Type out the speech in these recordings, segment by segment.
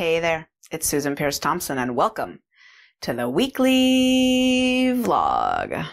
Hey there, it's Susan Peirce Thompson, and welcome to the weekly vlog.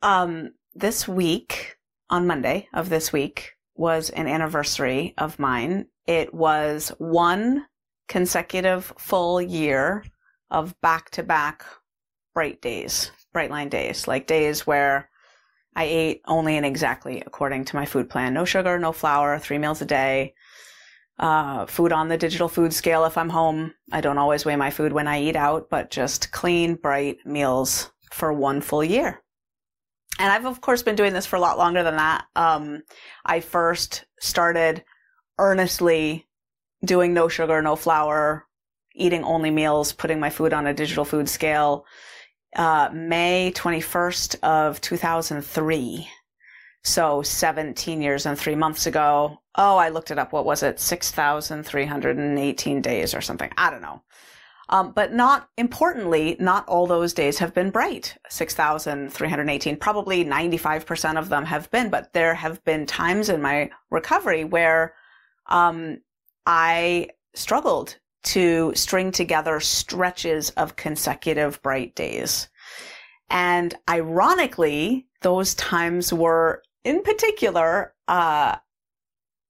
Um, this week, on Monday of this week, was an anniversary of mine. It was one consecutive full year of back to back bright days, bright line days, like days where I ate only and exactly according to my food plan. No sugar, no flour, three meals a day. Uh, food on the digital food scale if I'm home. I don't always weigh my food when I eat out, but just clean, bright meals for one full year. And I've of course been doing this for a lot longer than that. Um, I first started earnestly doing no sugar, no flour, eating only meals, putting my food on a digital food scale uh, May 21st of 2003. So 17 years and three months ago. Oh, I looked it up. What was it? 6,318 days or something. I don't know. Um, but not importantly, not all those days have been bright. 6,318, probably 95% of them have been, but there have been times in my recovery where, um, I struggled to string together stretches of consecutive bright days. And ironically, those times were in particular, uh,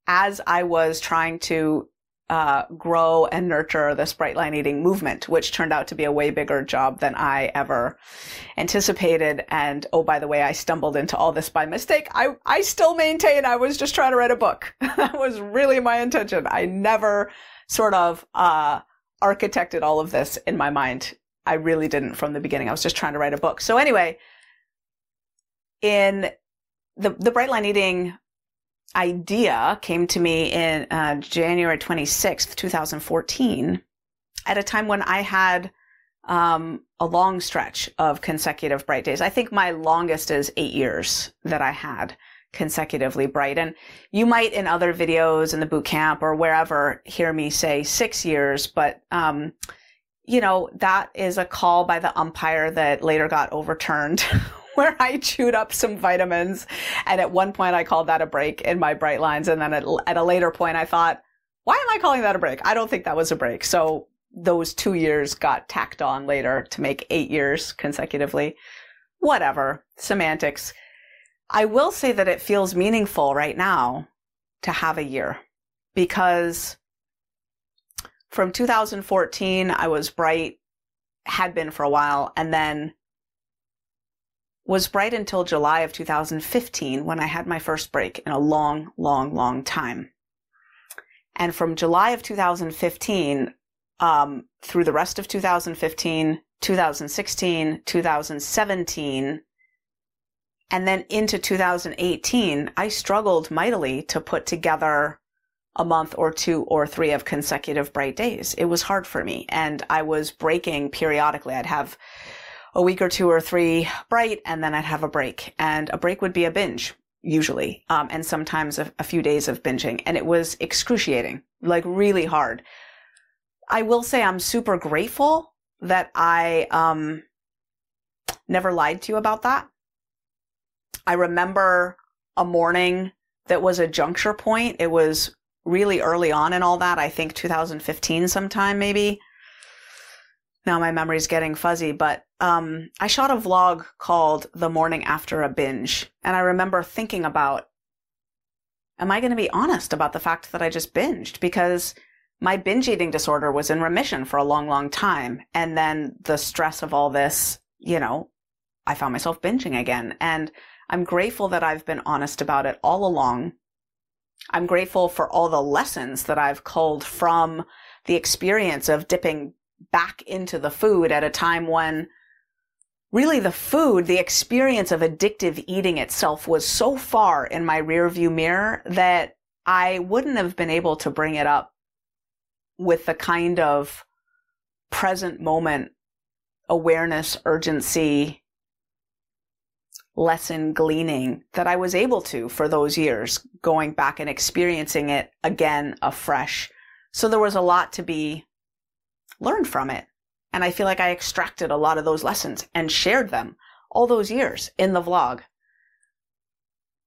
as I was trying to uh, grow and nurture this bright line eating movement, which turned out to be a way bigger job than I ever anticipated. And oh, by the way, I stumbled into all this by mistake. I, I still maintain I was just trying to write a book. that was really my intention. I never sort of uh, architected all of this in my mind. I really didn't from the beginning. I was just trying to write a book. So anyway, in the the bright line eating idea came to me in uh, January 26th, 2014, at a time when I had um, a long stretch of consecutive bright days. I think my longest is eight years that I had consecutively bright. And you might in other videos in the boot camp or wherever hear me say six years, but, um, you know, that is a call by the umpire that later got overturned where I chewed up some vitamins. And at one point I called that a break in my bright lines. And then at, at a later point I thought, why am I calling that a break? I don't think that was a break. So those two years got tacked on later to make eight years consecutively. Whatever. Semantics. I will say that it feels meaningful right now to have a year because from 2014, I was bright, had been for a while, and then was bright until July of 2015 when I had my first break in a long, long, long time. And from July of 2015 um, through the rest of 2015, 2016, 2017, and then into 2018, I struggled mightily to put together a month or two or three of consecutive bright days. It was hard for me and I was breaking periodically. I'd have a week or two or three bright and then I'd have a break and a break would be a binge usually. Um, and sometimes a, a few days of binging and it was excruciating, like really hard. I will say I'm super grateful that I, um, never lied to you about that I remember a morning that was a juncture point. It was really early on in all that. I think 2015 sometime maybe. Now my memory's getting fuzzy, but um, I shot a vlog called The Morning After a Binge. And I remember thinking about, am I going to be honest about the fact that I just binged? Because my binge eating disorder was in remission for a long, long time. And then the stress of all this, you know, I found myself binging again. And I'm grateful that I've been honest about it all along. I'm grateful for all the lessons that I've culled from the experience of dipping back into the food at a time when really the food, the experience of addictive eating itself was so far in my rearview mirror that I wouldn't have been able to bring it up with the kind of present moment awareness, urgency, lesson gleaning that I was able to for those years, going back and experiencing it again afresh. So there was a lot to be learned from it. And I feel like I extracted a lot of those lessons and shared them all those years in the vlog.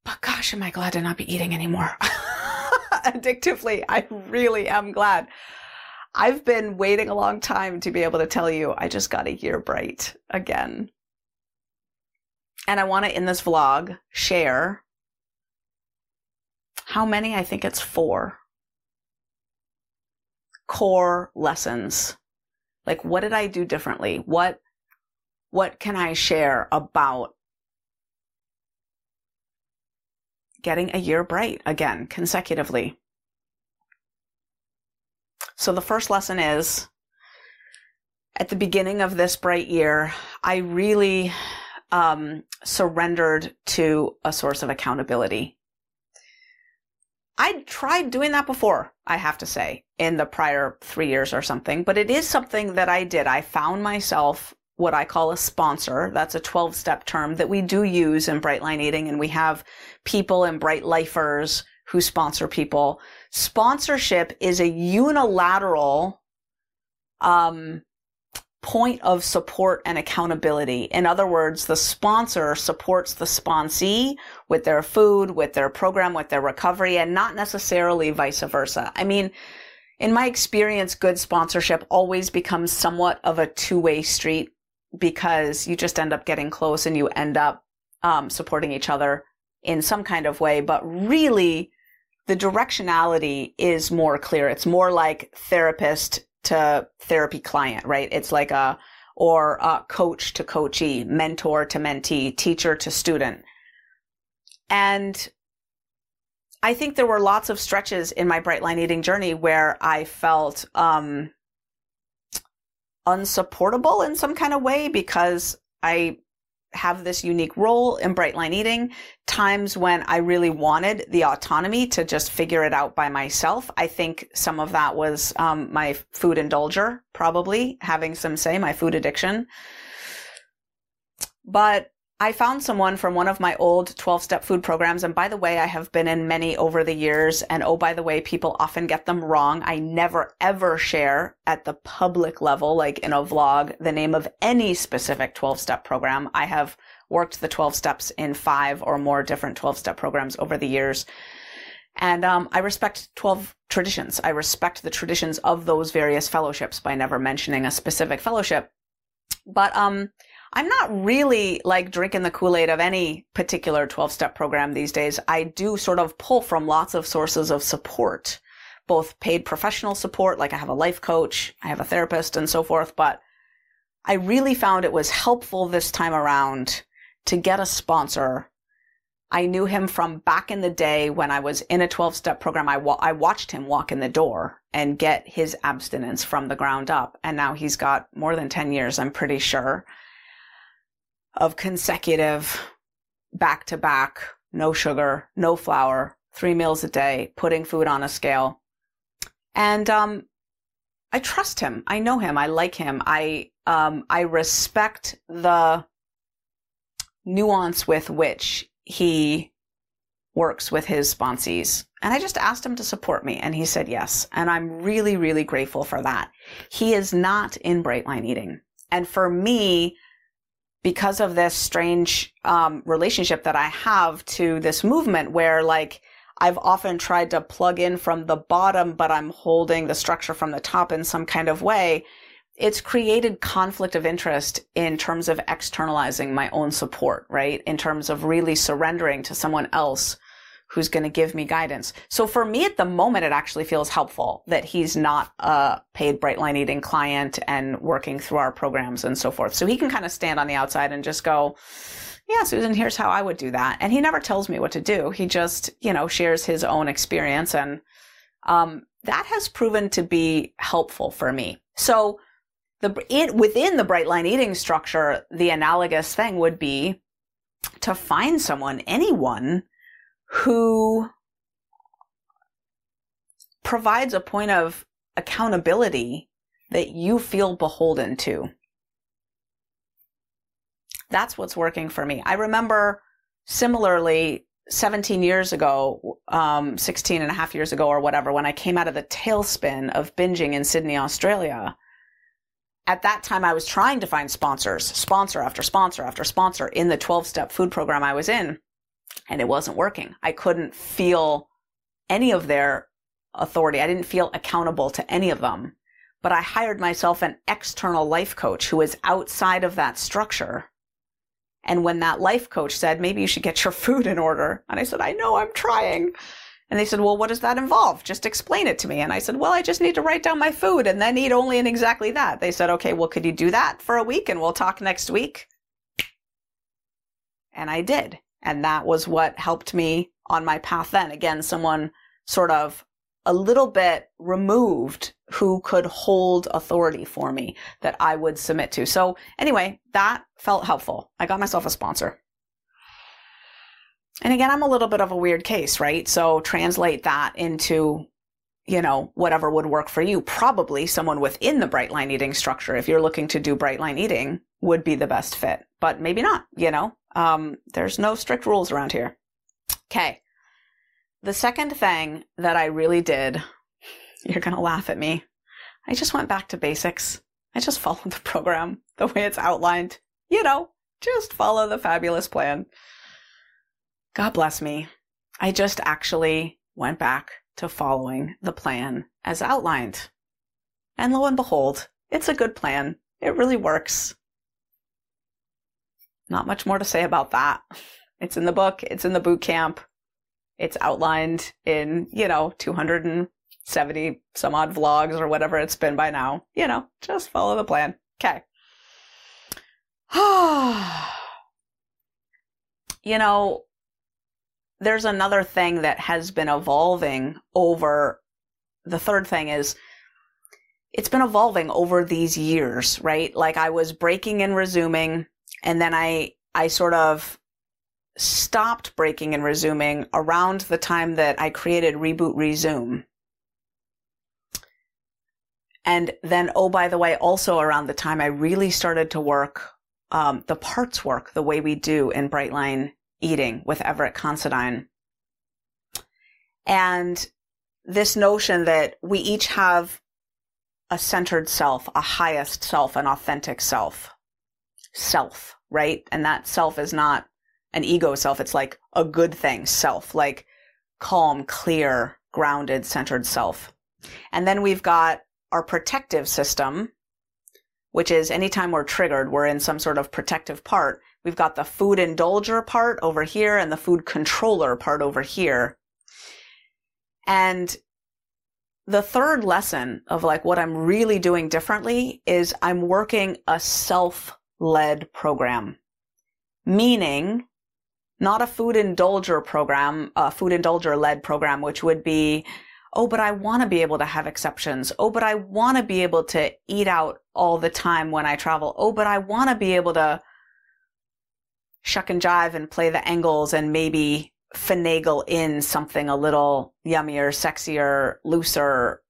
But gosh, am I glad to not be eating anymore. addictively. I really am glad. I've been waiting a long time to be able to tell you I just got a year bright again. And I want to, in this vlog, share how many? I think it's four core lessons. Like, what did I do differently? What, what can I share about getting a year bright again consecutively? So the first lesson is at the beginning of this bright year, I really um, surrendered to a source of accountability. I'd tried doing that before, I have to say, in the prior three years or something, but it is something that I did. I found myself what I call a sponsor. That's a 12 step term that we do use in Bright Line Eating. And we have people in Bright Lifers who sponsor people. Sponsorship is a unilateral, um, point of support and accountability. In other words, the sponsor supports the sponsee with their food, with their program, with their recovery, and not necessarily vice versa. I mean, in my experience, good sponsorship always becomes somewhat of a two-way street because you just end up getting close and you end up um, supporting each other in some kind of way. But really, the directionality is more clear. It's more like therapist to therapy client, right? It's like a, or a coach to coachee, mentor to mentee, teacher to student. And I think there were lots of stretches in my bright line eating journey where I felt, um, unsupportable in some kind of way because I have this unique role in bright line eating. Times when i really wanted the autonomy to just figure it out by myself. I think some of that was um, my food indulger probably having some say my food addiction. But I found someone from one of my old 12 step food programs. And by the way, I have been in many over the years. And oh, by the way, people often get them wrong. I never ever share at the public level, like in a vlog, the name of any specific 12 step program. I have worked the 12 steps in five or more different 12 step programs over the years. And um, I respect 12 traditions. I respect the traditions of those various fellowships by never mentioning a specific fellowship. But um, I'm not really like drinking the Kool-Aid of any particular 12 step program these days. I do sort of pull from lots of sources of support, both paid professional support, like I have a life coach, I have a therapist and so forth. But I really found it was helpful this time around to get a sponsor. I knew him from back in the day when I was in a 12 step program. I, wa- I watched him walk in the door and get his abstinence from the ground up. And now he's got more than 10 years, I'm pretty sure of consecutive back to back, no sugar, no flour, three meals a day, putting food on a scale. And, um, I trust him. I know him. I like him. I, um, I respect the nuance with which he works with his sponsees. And I just asked him to support me and he said yes. And I'm really, really grateful for that. He is not in bright line eating. And for me, because of this strange um, relationship that I have to this movement where like I've often tried to plug in from the bottom, but I'm holding the structure from the top in some kind of way. It's created conflict of interest in terms of externalizing my own support, right? In terms of really surrendering to someone else who's going to give me guidance. So for me at the moment, it actually feels helpful that he's not a paid Brightline Eating client and working through our programs and so forth. So he can kind of stand on the outside and just go, yeah, Susan, here's how I would do that. And he never tells me what to do. He just, you know, shares his own experience. And, um, that has proven to be helpful for me. So the, it, within the Brightline Eating structure, the analogous thing would be to find someone, anyone who provides a point of accountability that you feel beholden to. That's what's working for me. I remember similarly 17 years ago, um, 16 and a half years ago or whatever, when I came out of the tailspin of binging in Sydney, Australia. At that time, I was trying to find sponsors, sponsor after sponsor after sponsor in the 12 step food program I was in and it wasn't working. I couldn't feel any of their authority. I didn't feel accountable to any of them. But I hired myself an external life coach who is outside of that structure. And when that life coach said, maybe you should get your food in order. And I said, I know I'm trying. And they said, well, what does that involve? Just explain it to me. And I said, well, I just need to write down my food and then eat only in exactly that. They said, okay, well, could you do that for a week and we'll talk next week? And I did. And that was what helped me on my path then. Again, someone sort of a little bit removed who could hold authority for me that I would submit to. So anyway, that felt helpful. I got myself a sponsor. And again, I'm a little bit of a weird case, right? So translate that into, you know, whatever would work for you. Probably someone within the bright line eating structure, if you're looking to do bright line eating, would be the best fit, but maybe not, you know? Um, there's no strict rules around here. Okay. The second thing that I really did, you're going to laugh at me. I just went back to basics. I just followed the program the way it's outlined. You know, just follow the fabulous plan. God bless me. I just actually went back to following the plan as outlined. And lo and behold, it's a good plan. It really works. Not much more to say about that. It's in the book. It's in the boot camp. It's outlined in, you know, 270 some odd vlogs or whatever it's been by now. You know, just follow the plan. Okay. you know, there's another thing that has been evolving over the third thing is it's been evolving over these years, right? Like I was breaking and resuming and then I I sort of stopped breaking and resuming around the time that I created Reboot Resume. And then, oh, by the way, also around the time I really started to work um, the parts work the way we do in Brightline Eating with Everett Considine. And this notion that we each have a centered self, a highest self, an authentic self. Self, right? And that self is not an ego self. It's like a good thing self, like calm, clear, grounded, centered self. And then we've got our protective system, which is anytime we're triggered, we're in some sort of protective part. We've got the food indulger part over here and the food controller part over here. And the third lesson of like what I'm really doing differently is I'm working a self led program, meaning not a food indulger program, a food indulger led program, which would be, oh, but I want to be able to have exceptions. Oh, but I want to be able to eat out all the time when I travel. Oh, but I want to be able to shuck and jive and play the angles and maybe finagle in something a little yummier, sexier, looser,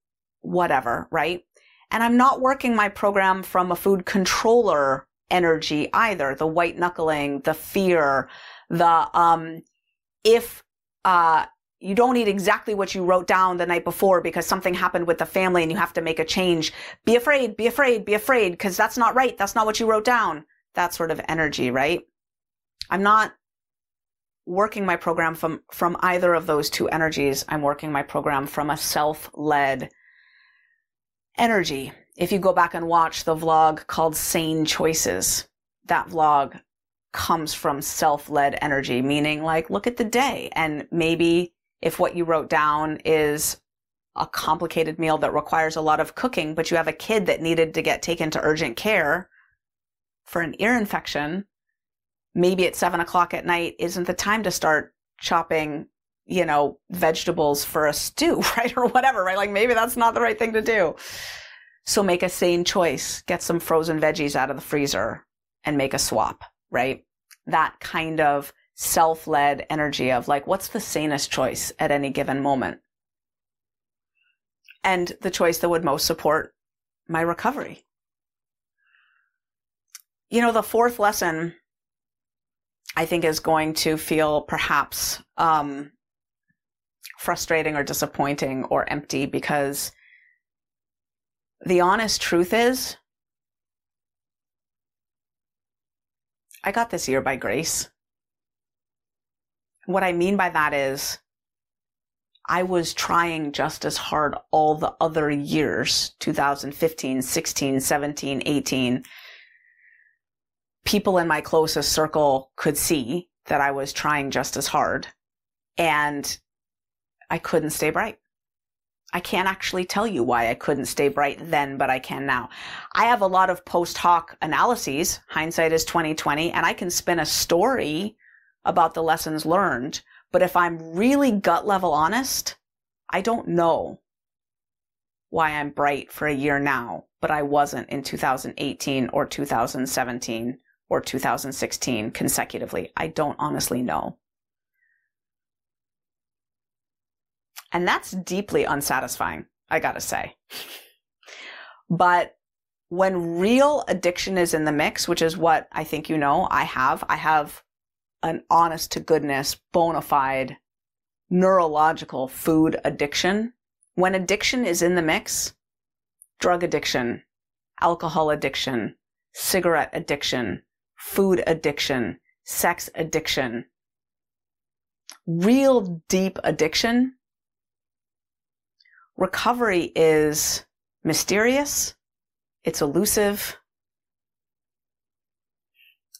whatever, right? And I'm not working my program from a food controller energy either. The white knuckling, the fear, the um, if uh, you don't eat exactly what you wrote down the night before because something happened with the family and you have to make a change. Be afraid, be afraid, be afraid because that's not right. That's not what you wrote down. That sort of energy, right? I'm not working my program from, from either of those two energies. I'm working my program from a self-led energy. If you go back and watch the vlog called Sane Choices, that vlog comes from self-led energy, meaning like, look at the day. And maybe if what you wrote down is a complicated meal that requires a lot of cooking, but you have a kid that needed to get taken to urgent care for an ear infection, maybe at seven o'clock at night isn't the time to start chopping, you know, vegetables for a stew, right? Or whatever, right? Like maybe that's not the right thing to do. So make a sane choice. Get some frozen veggies out of the freezer and make a swap right? That kind of self led energy of like, what's the sanest choice at any given moment? And the choice that would most support my recovery. You know, the fourth lesson I think is going to feel perhaps um, frustrating or disappointing or empty because the honest truth is I got this year by grace. What I mean by that is I was trying just as hard all the other years 2015, 16, 17, 18. People in my closest circle could see that I was trying just as hard and I couldn't stay bright. I can't actually tell you why I couldn't stay bright then, but I can now. I have a lot of post hoc analyses. Hindsight is 2020 and I can spin a story about the lessons learned. But if I'm really gut level honest, I don't know why I'm bright for a year now, but I wasn't in 2018 or 2017 or 2016 consecutively. I don't honestly know. And that's deeply unsatisfying, I gotta say. but when real addiction is in the mix, which is what I think you know I have, I have an honest to goodness, bona fide neurological food addiction. When addiction is in the mix, drug addiction, alcohol addiction, cigarette addiction, food addiction, sex addiction, real deep addiction, recovery is mysterious, it's elusive,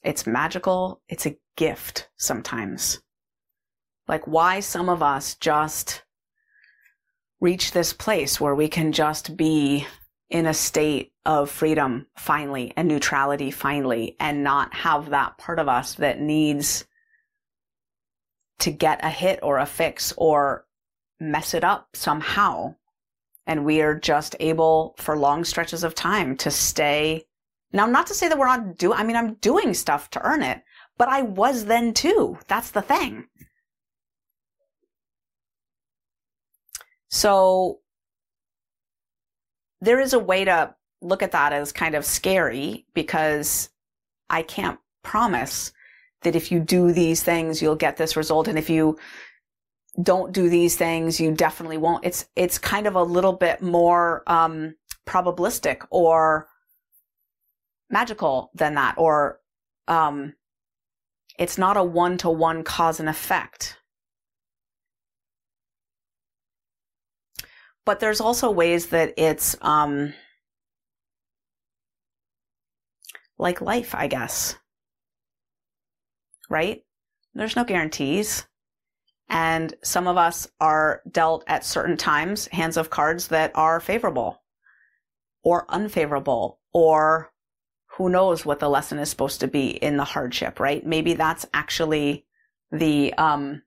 it's magical, it's a gift sometimes. Like why some of us just reach this place where we can just be in a state of freedom finally and neutrality finally and not have that part of us that needs to get a hit or a fix or mess it up somehow. And we are just able for long stretches of time to stay. Now, not to say that we're not doing, I mean, I'm doing stuff to earn it, but I was then too. That's the thing. So there is a way to look at that as kind of scary because I can't promise that if you do these things, you'll get this result. And if you don't do these things, you definitely won't. It's, it's kind of a little bit more, um, probabilistic or magical than that. Or, um, it's not a one to one cause and effect. But there's also ways that it's, um, like life, I guess. Right? There's no guarantees. And some of us are dealt at certain times hands of cards that are favorable or unfavorable or who knows what the lesson is supposed to be in the hardship, right? Maybe that's actually the um,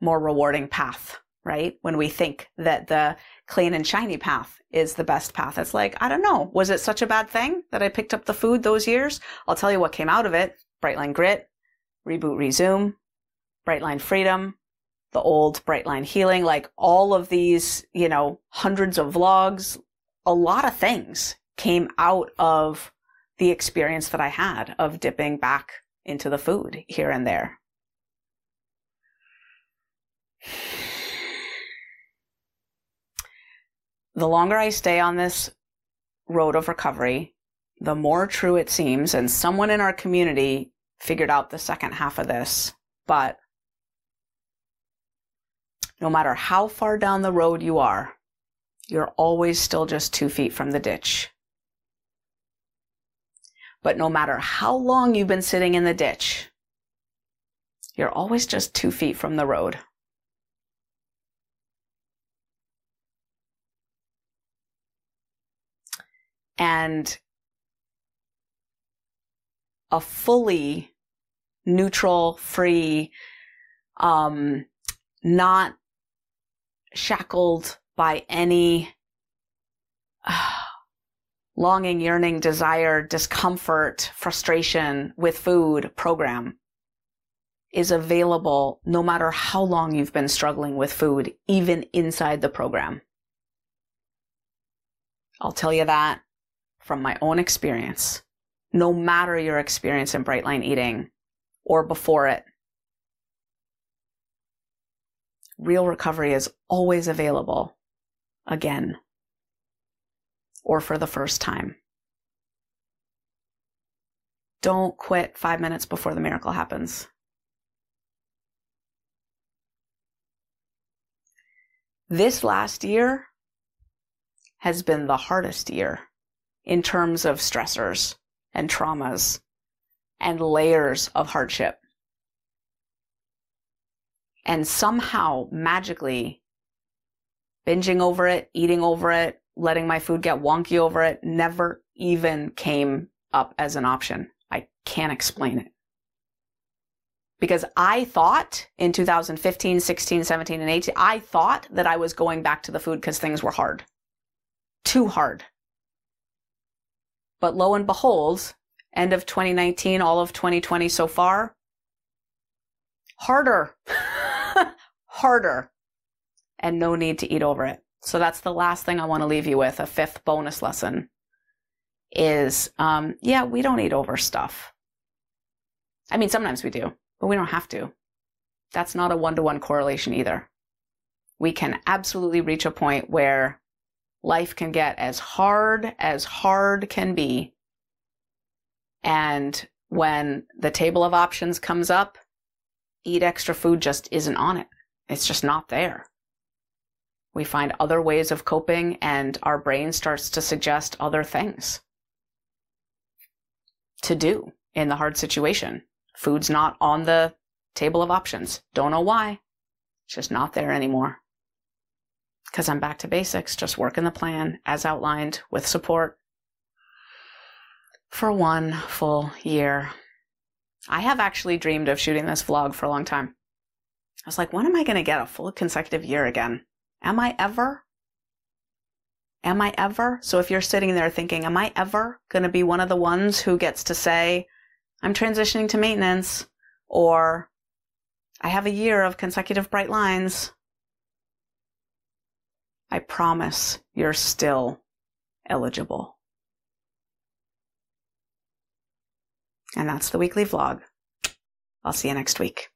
more rewarding path, right? When we think that the clean and shiny path is the best path. It's like, I don't know. Was it such a bad thing that I picked up the food those years? I'll tell you what came out of it. Brightline Grit, Reboot Resume, Brightline Freedom, the old Brightline Healing, like all of these, you know, hundreds of vlogs, a lot of things came out of the experience that I had of dipping back into the food here and there. The longer I stay on this road of recovery, the more true it seems. And someone in our community figured out the second half of this. But no matter how far down the road you are, you're always still just two feet from the ditch. But no matter how long you've been sitting in the ditch, you're always just two feet from the road. And a fully neutral, free, um, not shackled by any uh, longing, yearning, desire, discomfort, frustration with food program is available no matter how long you've been struggling with food, even inside the program. I'll tell you that from my own experience, no matter your experience in bright line eating or before it. Real recovery is always available again or for the first time. Don't quit five minutes before the miracle happens. This last year has been the hardest year in terms of stressors and traumas and layers of hardship. And somehow, magically, binging over it, eating over it, letting my food get wonky over it never even came up as an option. I can't explain it. Because I thought in 2015, 16, 17, and 18, I thought that I was going back to the food because things were hard. Too hard. But lo and behold, end of 2019, all of 2020 so far, harder. harder. And no need to eat over it. So that's the last thing I want to leave you with. A fifth bonus lesson is, um, yeah, we don't eat over stuff. I mean, sometimes we do, but we don't have to. That's not a one to one correlation either. We can absolutely reach a point where life can get as hard as hard can be. And when the table of options comes up, eat extra food just isn't on it. It's just not there. We find other ways of coping and our brain starts to suggest other things to do in the hard situation. Food's not on the table of options. Don't know why. It's just not there anymore. Because I'm back to basics, just working the plan as outlined with support for one full year. I have actually dreamed of shooting this vlog for a long time. I was like, when am I going to get a full consecutive year again? Am I ever? Am I ever? So if you're sitting there thinking, am I ever going to be one of the ones who gets to say, I'm transitioning to maintenance or I have a year of consecutive bright lines? I promise you're still eligible. And that's the weekly vlog. I'll see you next week.